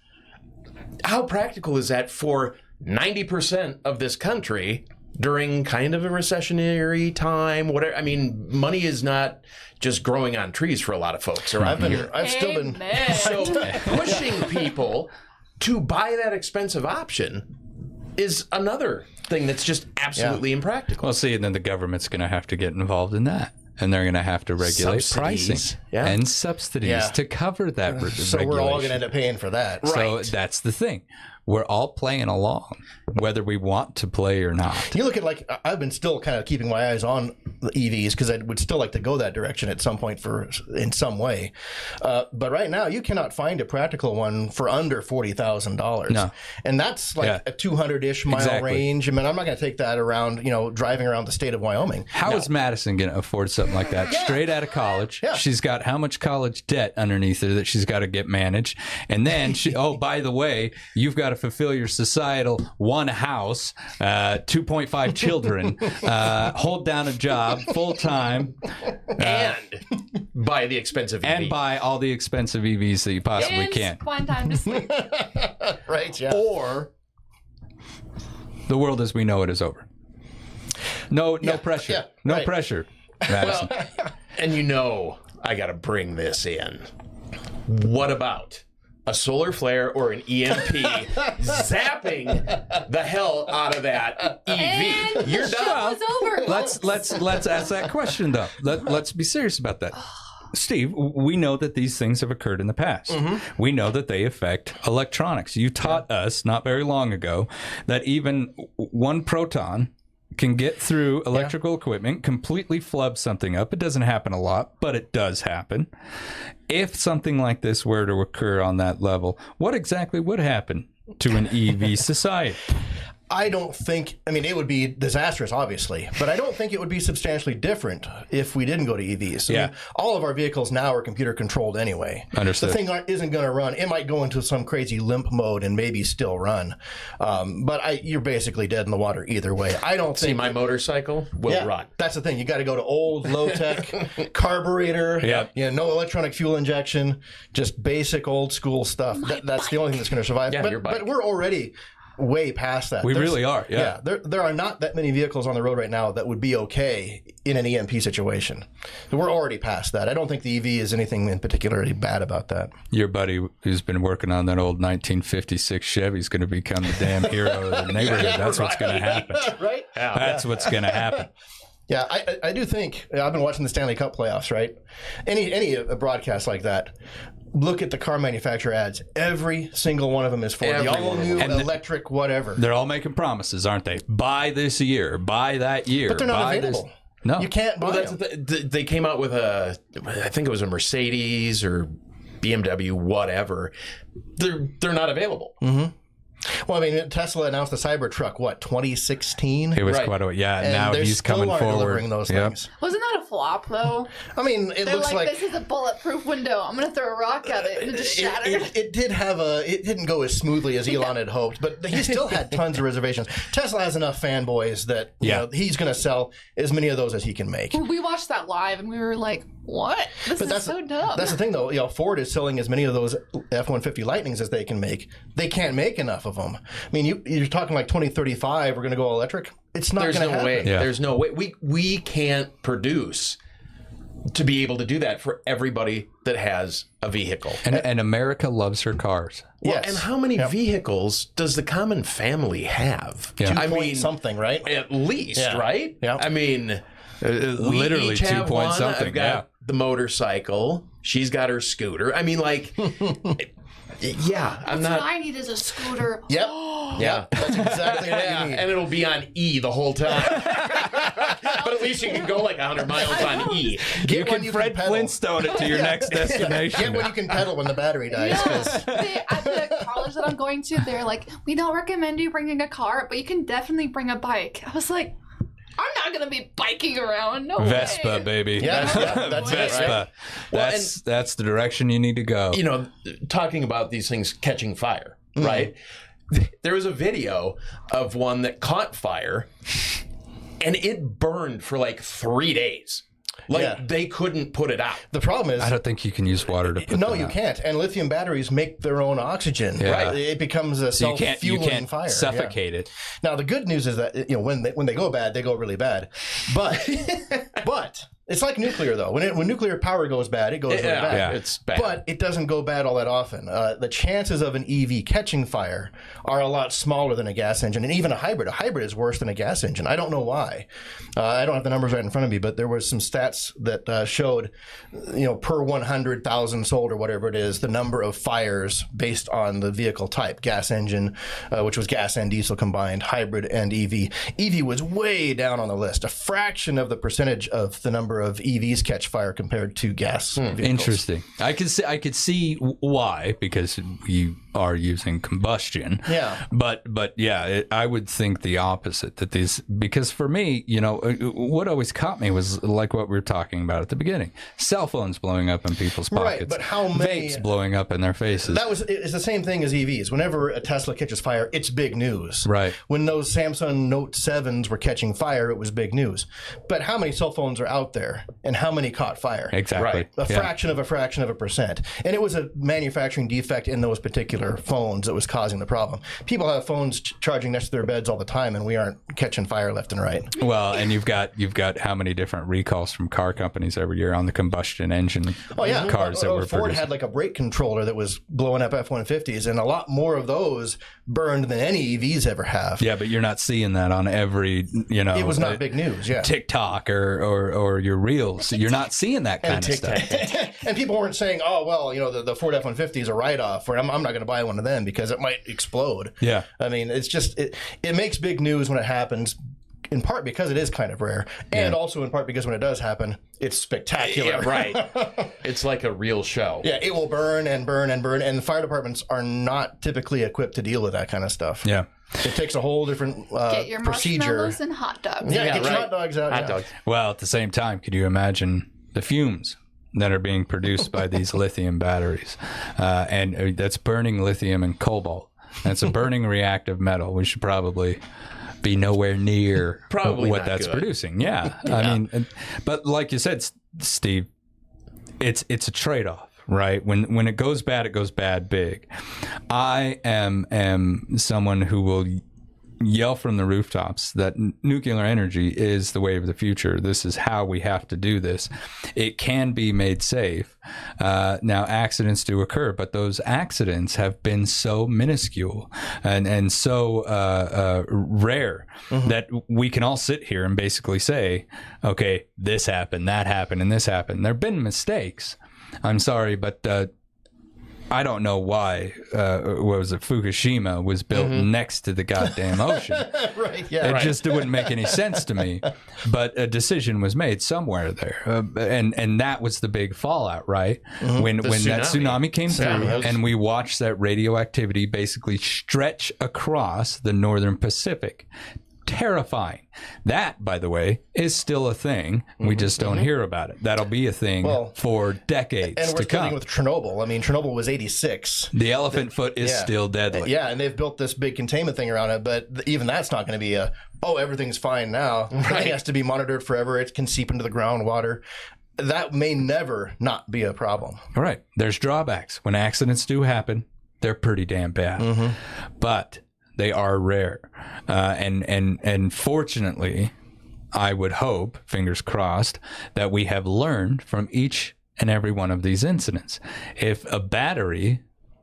How practical is that for 90% of this country during kind of a recessionary time? Whatever. I mean, money is not just growing on trees for a lot of folks around I've been, here. I've still been. [laughs] So pushing people to buy that expensive option is another thing that's just absolutely impractical. Well, see, and then the government's going to have to get involved in that. And they're going to have to regulate Subsidies. pricing Yeah. and subsidies Yeah. to cover that re- So regulation. we're all going to end up paying for that. So Right. that's the thing. We're all playing along, whether we want to play or not. You look at like I've been still kind of keeping my eyes on the EVs because I would still like to go that direction at some point for in some way. Uh, but right now, you cannot find a practical one for under forty thousand dollars. No. and that's like Yeah. a two hundred ish mile Exactly. range. I mean, I'm not going to take that around. You know, driving around the state of Wyoming. How is Madison going to afford something like that? [laughs] Straight out of college. Yeah. She's got how much college debt underneath her that she's got to get managed. And then she, [laughs] oh, by the way, you've got to fulfill your societal one house, uh, 2.5 children, [laughs] uh, hold down a job full time. and buy the expensive EV. and buy all the expensive EVs that you possibly It's can. Find time to sleep. [laughs] right? Yeah. or The world as we know it is over. No, no pressure. yeah, no right. pressure. [laughs] Madison. and you know I got to bring this in. What about a solar flare or an EMP [laughs] zapping the hell out of that EV? And You're the show done. is over. let's let's let's ask that question though. Let, let's be serious about that. Steve, we know that these things have occurred in the past. Mm-hmm. We know that they affect electronics. You taught us not very long ago that even one proton can get through electrical equipment, completely flub something up. It doesn't happen a lot, but it does happen. If something like this were to occur on that level, what exactly would happen to an EV [laughs] society? I don't think. I mean, it would be disastrous, obviously, but I don't think it would be substantially different if we didn't go to EVs. I Yeah. mean, all of our vehicles now are computer controlled anyway. Understood. The thing isn't going to run. It might go into some crazy limp mode and maybe still run, um, but I, you're basically dead in the water either way. I don't See, think. my motorcycle will yeah, run. That's the thing. You got to go to old, low tech [laughs] carburetor. Yeah. You know, no electronic fuel injection, just basic old school stuff. That, that's the only thing that's going to survive. Yeah, but, your bike. but we're already way past that. We There's- really are, yeah. there there are not that many vehicles on the road right now that would be okay in an EMP situation. We're already past that. I don't think the EV is anything in particularly bad about that. Your buddy who's been working on that old 1956 Chevy is going to become the damn hero of the [laughs] neighborhood. That's what's going to happen. [laughs] right? Yeah. That's what's going to happen. [laughs] Yeah, I, I I do think I've been watching the Stanley Cup playoffs. Right, any any broadcast like that. Look at the car manufacturer ads. Every single one of them is for Every the all new them. And the- electric whatever. They're all making promises, aren't they? Buy this year, buy that year. But they're not buy available. This. No, You can't buy Well, that's them. the, th- they came out with a, I think it was a Mercedes or BMW, whatever. They're they're not available. Mm-hmm. Well, I mean, Tesla announced the Cybertruck what 2016. It was Right. quite a yeah. And now he's coming aren't forward. delivering those Yep. things. Wasn't that a flop though? [laughs] I mean, it They're looks like, like, this is a bulletproof window. I'm gonna throw a rock at it and it just uh, it, shattered. it, it did have a. It didn't go as smoothly as [laughs] Elon had hoped, but he still had tons of reservations. Tesla has enough fanboys that you Yeah. know, he's going to sell as many of those as he can make. we watched that live and we were like, what? This But is that's so dumb. That's the thing, though. You know, Ford is selling as many of those F one fifty Lightnings as they can make. They can't make enough of them. I mean, you, you're talking like twenty thirty five. We're going to go electric. It's not There's going to no happen. way. Yeah. There's no way. We we can't produce to be able to do that for everybody that has a vehicle. And, and America loves her cars. Well, Yes. and how many vehicles does the common family have? Yeah. I Point mean, something, right? at least, Yeah. right? Yeah. I mean, Uh, we literally each two have point something, I've got yeah. the motorcycle. She's got her scooter. I mean, like, [laughs] yeah, I'm That's not. what I need is a scooter. [gasps] Yep. yeah. That's exactly what Yeah, you need. and it'll be on E the whole time. [laughs] but at least you can go like 100 miles on E. Get You can you Fred pedal. Flintstone it to your [laughs] next destination. Get destination. when you can pedal when the battery dies. Yeah, 'cause- they, at the college that I'm going to, they're like, we don't recommend you bringing a car, but you can definitely bring a bike. I was like, I'm not gonna be biking around. No Vespa, way. baby. Yeah, yeah, that's [laughs] it, Vespa. right? That's that's the direction you need to go. you know, talking about these things catching fire, mm. right? [laughs] There was a video of one that caught fire and it burned for like three days. Like Yeah. they couldn't put it out. The problem is, I don't think you can use water to put no, you out. can't. And lithium batteries make their own oxygen. Yeah. Right. It becomes a So you can't you self-fueling can't fire. yeah. suffocate it. Now the good news is that you know when they when they go bad, they go really bad. But [laughs] but it's like nuclear though. When it, when nuclear power goes bad, it goes really Yeah, bad. Yeah. it's bad. But it doesn't go bad all that often. Uh, the chances of an EV catching fire are a lot smaller than a gas engine, and even a hybrid. A hybrid is worse than a gas engine. I don't know why. Uh, I don't have the numbers right in front of me, but there was some stats that uh, showed, you know, per 100,000 sold or whatever it is, the number of fires based on the vehicle type: gas engine, uh, which was gas and diesel combined, hybrid and EV. EV was way down on the list, a fraction of the percentage of the number of EVs catch fire compared to gas hmm. vehicles. Interesting. I could see I could see why because you are using combustion. Yeah. But but yeah, it, I would think the opposite that these because for me, you know, uh, what always caught me was like what we were talking about at the beginning: cell phones blowing up in people's pockets, Right, but how many- vapes blowing up in their faces. That was it's the same thing as EVs. Whenever a Tesla catches fire, it's big news. Right. When those Samsung Note 7s were catching fire, it was big news. But how many cell phones are out there and how many caught fire? exactly. Right. A Yeah. fraction of a fraction of a percent. And it was a manufacturing defect in those particular phones that was causing the problem. People have phones ch- charging next to their beds all the time and we aren't catching fire left and right. Well, and you've got you've got how many different recalls from car companies every year on the combustion engine Oh yeah, cars that Uh, were Ford produced. had like a brake controller that was blowing up F-150s, and a lot more of those burned than any EVs ever have. yeah, but you're not seeing that on every you know. It was not uh, big news, yeah. TikTok or, or or your reels. You're not seeing that kind of stuff. [laughs] and people weren't saying, "Oh, well, you know, the, the Ford F one fifty is a write off, or I'm, I'm not going to buy one of them because it might explode." Yeah. I mean, it's just it, it makes big news when it happens. In part because it is kind of rare, and also in part because when it does happen, it's spectacular. Yeah, right. [laughs] it's like a real show. Yeah, it will burn and burn and burn, and the fire departments are not typically equipped to deal with that kind of stuff. Yeah. It takes a whole different uh, Get your procedure. marshmallows and hot dogs. Yeah, Yeah, get your hot dogs out. Hot yeah. dogs. Well, at the same time, could you imagine the fumes that are being produced by these lithium batteries? Uh, and uh, that's burning lithium and cobalt. That's a [laughs] burning reactive metal. We should probably be nowhere near Probably what that's good. producing. Yeah. I [laughs] mean, but like you said, Steve, it's it's a trade off. Right when when it goes bad, it goes bad big. I am am someone who will yell from the rooftops that nuclear energy is the way of the future. This is how we have to do this. It can be made safe. Uh, now, accidents do occur, but those accidents have been so minuscule and, and so uh, uh, rare that we can all sit here and basically say, okay, this happened, that happened, and this happened. There have been mistakes. I'm sorry, but uh, I don't know why. Uh, what was it? Fukushima was built next to the goddamn [laughs] ocean. right. Yeah. It right. just wouldn't make any sense to me. [laughs] But a decision was made somewhere there, uh, and and that was the big fallout, right? When when that tsunami. tsunami came through, Tsunami. and we watched that radioactivity basically stretch across the northern Pacific. Terrifying. That, by the way, is still a thing. We mm-hmm, just don't mm-hmm. hear about it. That'll be a thing Well, for decades and we're to come. dealing with Chernobyl. I mean, Chernobyl was 86. the elephant foot is Yeah. still deadly. Yeah, and they've built this big containment thing around it, but even that's not going to be a, oh, everything's fine now. [laughs] It has to be monitored forever. It can seep into the groundwater. That may never not be a problem. All right. There's drawbacks. When accidents do happen, they're pretty damn bad. Mm-hmm. But they are rare. Uh, and, and, and fortunately, I would hope, fingers crossed, that we have learned from each and every one of these incidents. If a battery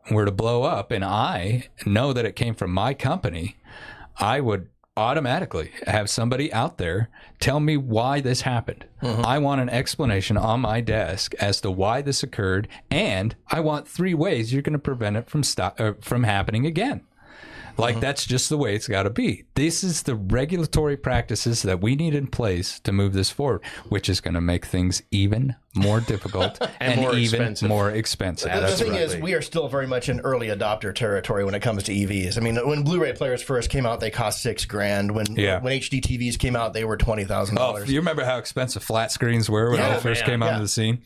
were to blow up and I know that it came from my company, I would automatically have somebody out there tell me why this happened. I want an explanation on my desk as to why this occurred, and I want three ways you're going to prevent it from stop uh, from happening again. Like mm-hmm. that's just the way it's got to be. This is the regulatory practices that we need in place to move this forward, which is going to make things even more difficult [laughs] and, more even expensive. more expensive. The, the That's thing is, we are still very much in early adopter territory when it comes to EVs. I mean, when Blu-ray players first came out, they cost six grand. When Yeah. when HD TVs came out, they were twenty thousand Oh, dollars. you remember how expensive flat screens were when Yeah, they first man. came onto Yeah. the scene?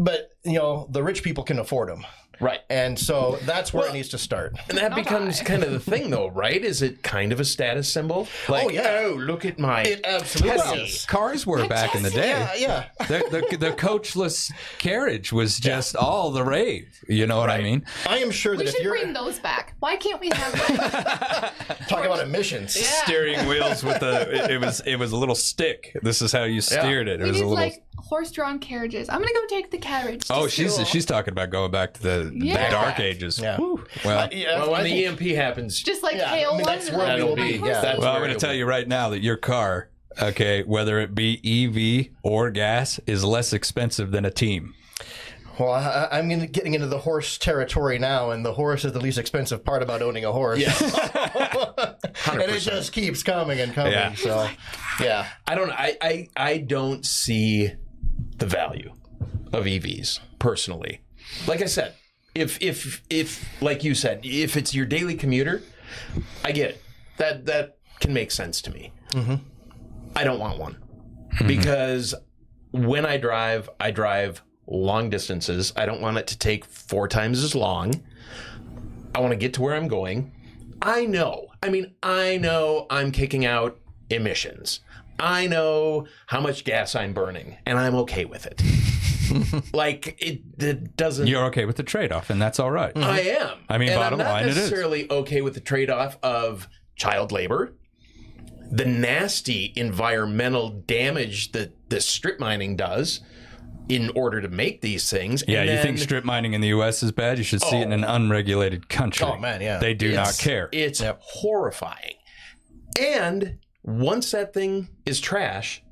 But you know, the rich people can afford them, Right. and so that's where it needs to start. And that becomes kind of the thing, though, right? Is it kind of a status symbol? Oh, like, Oh, yeah. oh, look at my. It absolutely Well. Cars were back in the day. Yeah, yeah. The, the, the coachless carriage was just all the rave. You know what I mean? I am sure that We if should you're bring those back. Why can't we have [laughs] those? talking about emissions, Steering wheels with the it, it was it was a little stick. This is how you steered it. It we was need a little. like horse-drawn carriages. I'm gonna go take the carriage. to oh, she's school. she's talking about going back to the, Yeah. dark ages. Yeah. Whew. Well, yeah, well, when I the think- EMP happens, just like Yeah, I hail mean, one. that's and where then we will be. horse- That's well, I'm going to tell be. you right now that your car, okay, whether it be EV or gas, is less expensive than a team. Well, I, I'm gonna, getting into the horse territory now, and the horse is the least expensive part about owning a horse. [laughs] and it just keeps coming and coming. Yeah. So, oh yeah. I don't. I, I I don't see the value of EVs personally. Like I said, If if if like you said, if it's your daily commuter, I get it. That that can make sense to me. Mm-hmm. I don't want one mm-hmm. because when I drive, I drive long distances. I don't want it to take four times as long. I want to get to where I'm going. I know. I mean, I know I'm kicking out emissions. I know how much gas I'm burning, and I'm okay with it. [laughs] like it, it doesn't. You're okay with the trade off, and that's all right. I am. I mean, and bottom I'm not line, it is. necessarily okay with the trade-off of child labor, the nasty environmental damage that the strip mining does in order to make these things. Yeah, and you think strip mining in the U.S. is bad? You should see it in an oh. unregulated country. Oh, man, yeah. They do not care. It's horrifying. And once that thing is trash,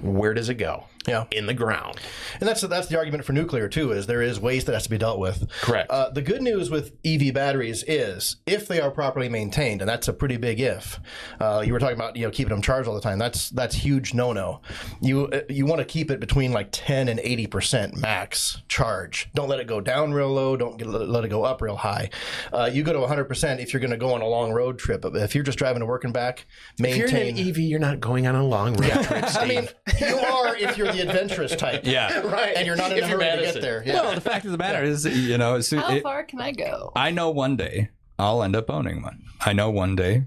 where does it go? Yeah. In the ground. And that's that's the argument for nuclear too. Is there is waste that has to be dealt with. Correct. Uh, the good news with EV batteries is if they are properly maintained, and that's a pretty big if. Uh, you were talking about you know keeping them charged all the time. That's that's huge no no. You uh, you want to keep it between like ten and eighty percent max charge. Don't let it go down real low. Don't get, let it go up real high. Uh, you go to hundred percent if you're going to go on a long road trip. If you're just driving to work and back, If you're maintain. in an EV, you're not going on a long road trip, Steve. [laughs] I mean, you are if you're the adventurous type. Yeah. [laughs] right. And you're not in If a you're hurry to get there. Yeah. Well, the fact of the matter is, you know, as How it, far can I go? I know one day I'll end up owning one. I know one day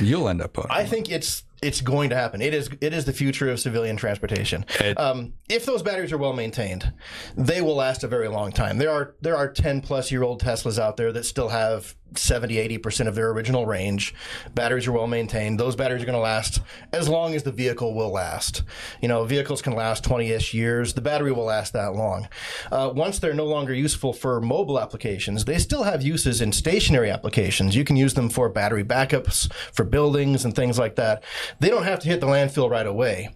you'll end up owning. I one. think it's it's going to happen. It is it is the future of civilian transportation. It- um, if those batteries are well maintained, they will last a very long time. There are there are ten plus year old Teslas out there that still have 70 80 percent of their original range. Batteries are well maintained. Those batteries are going to last as long as the vehicle will last. You know, vehicles can last 20 ish years. The battery will last that long. Uh, once they're no longer useful for mobile applications, they still have uses in stationary applications. You can use them for battery backups for buildings and things like that. They don't have to hit the landfill right away.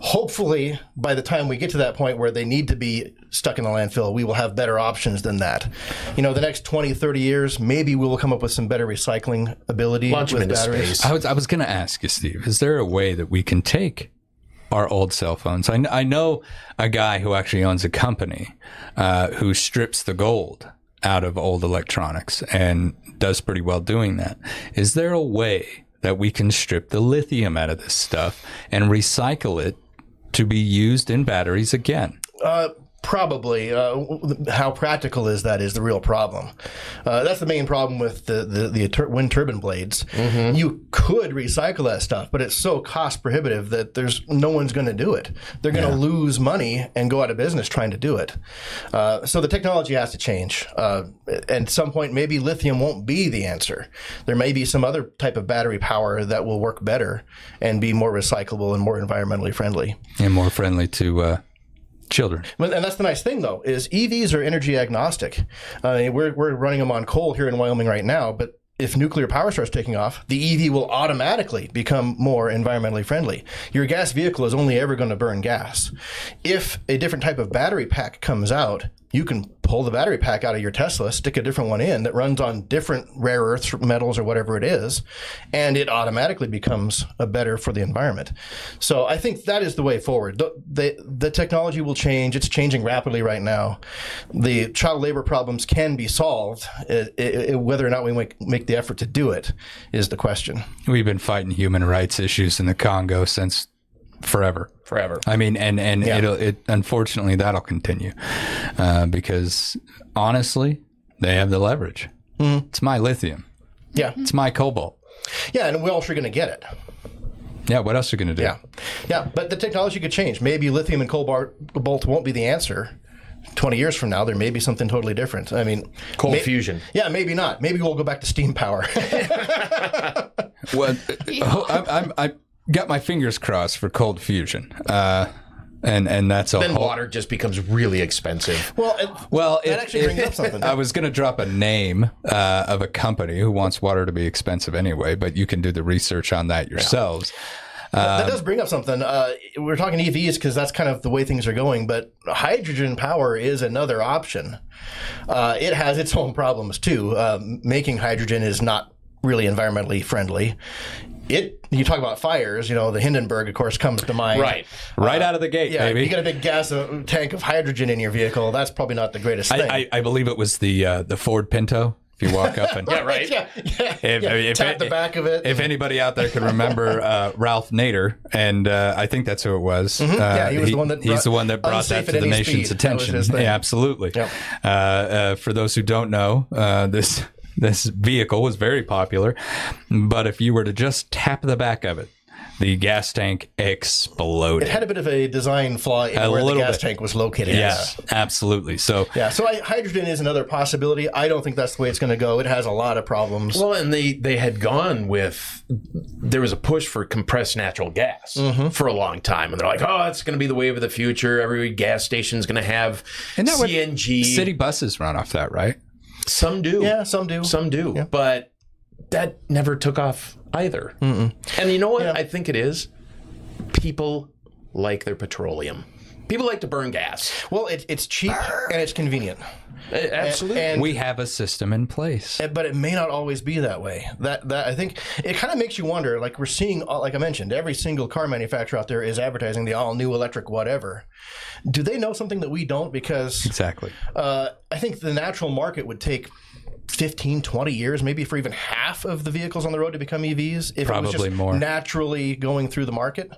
Hopefully, by the time we get to that point where they need to be stuck in the landfill, we will have better options than that. You know, the next 20, 30 years, maybe we will come up with some better recycling ability Launch with into batteries. space. I was I was going to ask you, Steve. Is there a way that we can take our old cell phones? I, I know a guy who actually owns a company uh, who strips the gold out of old electronics and does pretty well doing that. Is there a way that we can strip the lithium out of this stuff and recycle it to be used in batteries again? Uh, probably. Uh, how practical is that is the real problem. Uh, that's the main problem with the, the, the wind turbine blades. You could recycle that stuff, but it's so cost prohibitive that there's no one's going to do it. They're going to lose money and go out of business trying to do it. Uh, so the technology has to change. Uh, at some point, maybe lithium won't be the answer. There may be some other type of battery power that will work better and be more recyclable and more environmentally friendly. And more friendly to uh, children. And that's the nice thing, though, is EVs are energy agnostic. Uh, we're, we're running them on coal here in Wyoming right now, but if nuclear power starts taking off, the EV will automatically become more environmentally friendly. Your gas vehicle is only ever going to burn gas. If a different type of battery pack comes out, you can pull the battery pack out of your Tesla, stick a different one in that runs on different rare earth metals or whatever it is, and it automatically becomes a better for the environment. So I think that is the way forward. The, the, the technology will change. It's changing rapidly right now. The child labor problems can be solved. It, it, whether or not we make, make the effort to do it is the question. We've been fighting human rights issues in the Congo since forever. Forever. I mean, and and it'll it unfortunately that'll continue uh, because honestly, they have the leverage. It's my lithium. Yeah. It's my cobalt. Yeah, and we're all sure going to get it. Yeah. What else are you going to do? Yeah. Yeah, but the technology could change. Maybe lithium and cobalt won't be the answer. 20 years from now, there may be something totally different. I mean, Cold may- fusion. Yeah, maybe not. Maybe we'll go back to steam power. [laughs] Well, [laughs] I, I'm I got my fingers crossed for cold fusion. Uh, and and that's a Then whole, water just becomes really expensive. well, it, Well, that it- actually brings up something. [laughs] I was going to drop a name uh, of a company who wants water to be expensive anyway, but you can do the research on that yourselves. that does bring up something. Uh, we're talking EVs because that's kind of the way things are going, but hydrogen power is another option. Uh, it has its own problems too. Uh, making hydrogen is not really environmentally friendly. It. You talk about fires. You know, the Hindenburg, of course, comes to mind. Right. right out of the gate, Yeah, baby. you got a big gas uh, tank of hydrogen in your vehicle. That's probably not the greatest thing. I, I, I believe it was the uh, the Ford Pinto. If you walk up and [laughs] Yeah, right. [laughs] yeah, yeah, If- yeah. if- Tap the back of it. If anybody out there can remember [laughs] uh, Ralph Nader, and uh, I think that's who it was. Uh, Mm-hmm. Yeah, he was the one that he's the one that brought that to the nation's speed. Attention. his. Yeah, absolutely. Yep. Uh, uh, for those who don't know, uh, this this vehicle was very popular, but if you were to just tap the back of it, the gas tank exploded. it had a bit of a design flaw in A where the gas bit. tank was located. yeah, absolutely. So Yeah, so I, hydrogen is another possibility. I don't think that's the way it's going to go. It has a lot of problems. Well, and they they had gone with there was a push for compressed natural gas Mm-hmm. for a long time, and they're like, oh, it's going to be the wave of the future. Every gas station's going to have Isn't that what CNG. city buses run off that, right? Some do. yeah, some do. Some do, but that never took off either. And you know what? Yeah. I think it is. People like their petroleum. People like to burn gas. Well, it, it's cheap and it's convenient. Absolutely. And, We have a system in place. but it may not always be that way. That that I think it kind of makes you wonder. Like we're seeing, uh, like I mentioned, every single car manufacturer out there is advertising the all new electric whatever. Do they know something that we don't? Because Exactly. uh, I think the natural market would take 15, 20 years, maybe for even half of the vehicles on the road to become EVs, if it was Probably just more. naturally going through the market.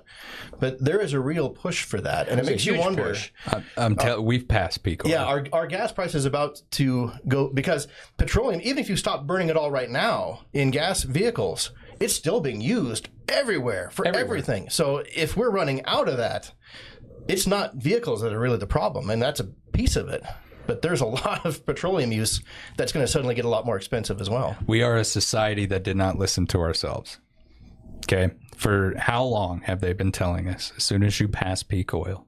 But there is a real push for that, and it makes you wonder. push. I'm, tell- uh, we've passed peak. oil. Yeah, our, our gas price is about to go because petroleum, even if you stop burning it all right now in gas vehicles, it's still being used everywhere for everything. So if we're running out of that, it's not vehicles that are really the problem, and that's a piece of it. But there's a [laughs] lot of petroleum use that's going to suddenly get a lot more expensive as well. We are a society that did not listen to ourselves. Okay. For how long have they been telling us as soon as you pass peak oil,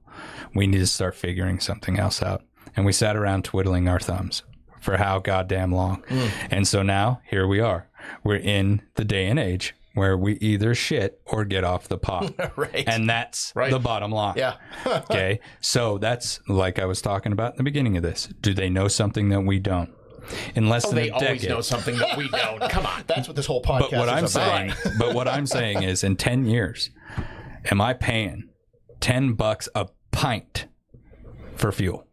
we need to start figuring something else out? And we sat around twiddling our thumbs for how goddamn long. Mm. And so now here we are. We're in the day and age where we either shit or get off the pot. [laughs] Right. And that's Right. the bottom line. Yeah. [laughs] okay. So that's like I was talking about in the beginning of this. Do they know something that we don't? In less oh, than they a always decade. know something that we don't. Come on. That's what this whole [laughs] podcast But what is I'm about. saying, but what I'm saying is, in ten years, am I paying ten bucks a pint for fuel?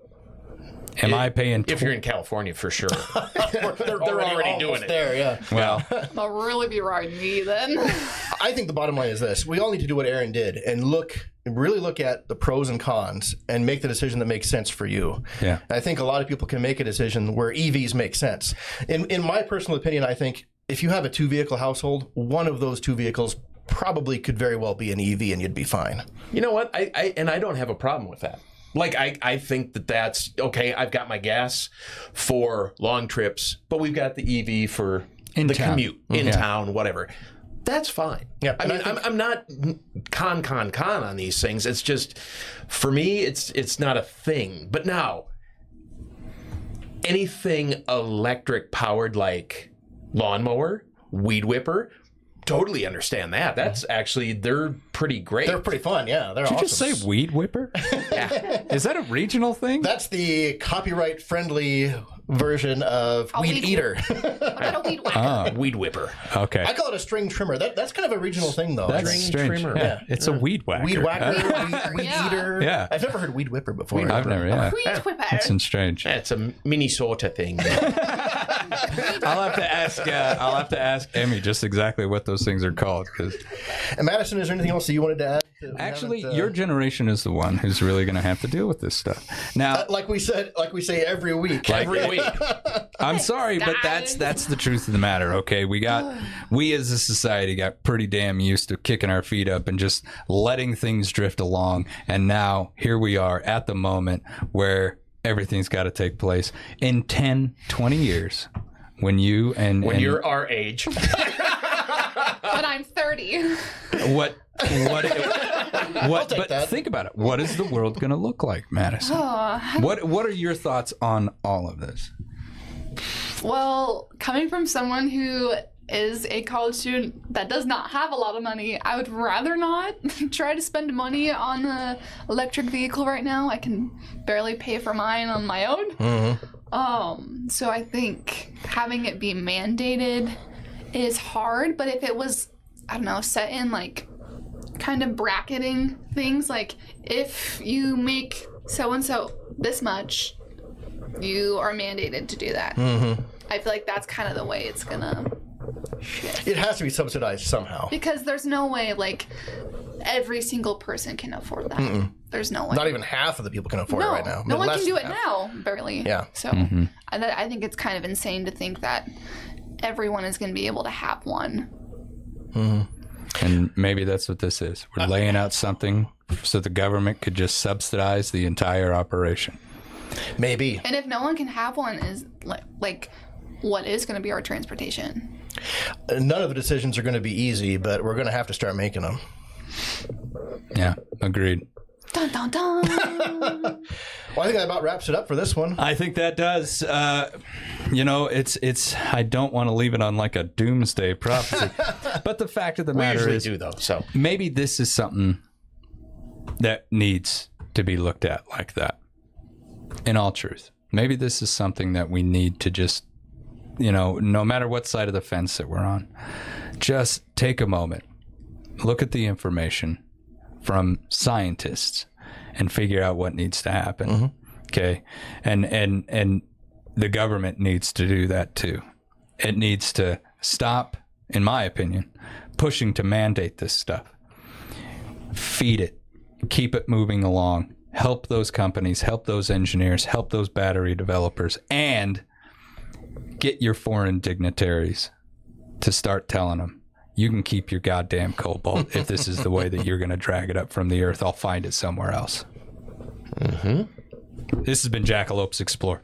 Am I paying? If you're in California, for sure. [laughs] they're, they're already doing it. there. Yeah. well, [laughs] They'll really be riding me then. I think the bottom line is this: we all need to do what Aaron did and look, really look at the pros and cons, and make the decision that makes sense for you. Yeah. I think a lot of people can make a decision where EVs make sense. In in my personal opinion, I think if you have a two vehicle household, one of those two vehicles probably could very well be an EV, and you'd be fine. You know what? I, I and I don't have a problem with that. Like I, I think that that's okay. I've got my gas for long trips, but we've got the EV for In the town. commute in Yeah. town, whatever. That's fine. Yeah, I mean, I I'm, I'm not con con con on these things. It's just for me, it's it's not a thing. But now, anything electric powered like lawnmower, weed whipper, totally understand that. Mm-hmm. That's actually they're pretty great. They're pretty fun. Yeah, they're did you just say weed whipper? [laughs] Is that a regional thing? That's the copyright friendly version of A weed weed eater. I got a weed [laughs] whacker. Oh, ah. weed whipper. okay. I call it a string trimmer. That, that's kind of a regional thing, though. That's string strange. trimmer. Yeah, Yeah. it's a weed whacker. Weed whacker, [laughs] weed, weed Yeah. eater. Yeah. I've never heard weed whipper before. I've never. Yeah, Weed whipper. that's strange. That's a Minnesota thing. [laughs] I'll have to ask. Uh, I'll have to ask Emmy just exactly what those things are called because And Madison, is there anything else that you wanted to add? actually, uh, your generation is the one who's really going to have to deal with this stuff. Now, like we said, like we say every week. Every week. [laughs] I'm sorry, but that's that's the truth of the matter. Okay, we got we as a society got pretty damn used to kicking our feet up and just letting things drift along, and now here we are at the moment where everything's got to take place in 10, 20 years. When you and When and you're our age, [laughs] [laughs] When I'm 30. what what [laughs] what but that. think about it. What is the world going to look like, Madison? Oh, what what are your thoughts on all of this? Well, coming from someone who is a college student that does not have a lot of money, I would rather not [laughs] try to spend money on an electric vehicle right now. I can barely pay for mine on my own. Um, so I think having it be mandated is hard, but if it was I don't know, set in like kind of bracketing things. Like if you make so and so this much, you are mandated to do that. I feel like that's kind of the way it's gonna shift. It has to be subsidized somehow. Because there's no way like every single person can afford that. There's no way. Not even half of the people can afford no, it right now. no one can do it half. now, barely. Yeah. So mm-hmm. I, th- I think it's kind of insane to think that everyone is going to be able to have one. Mm-hmm. And maybe that's what this is. We're laying out something so the government could just subsidize the entire operation. Maybe. And if no one can have one, is like, like what is going to be our transportation? None of the decisions are going to be easy, but we're going to have to start making them. Yeah, agreed. Dun dun dun. [laughs] Well, I think that about wraps it up for this one. I think that does. Uh, you know, it's it's. I don't want to leave it on like a doomsday prophecy, [laughs] but the fact of the We matter usually is, do though. So maybe this is something that needs to be looked at like that. In all truth, maybe this is something that we need to just, you know, no matter what side of the fence that we're on, just take a moment, look at the information from scientists, and figure out what needs to happen. Mm-hmm. Okay, and and and the government needs to do that too. It needs to stop, in my opinion, pushing to mandate this stuff feed it, keep it moving along, help those companies, help those engineers, help those battery developers, and get your foreign dignitaries to start telling them you can keep your goddamn cobalt if this is the way that you're going to drag it up from the earth. I'll find it somewhere else. Mm-hmm. This has been Jackalopes Explore.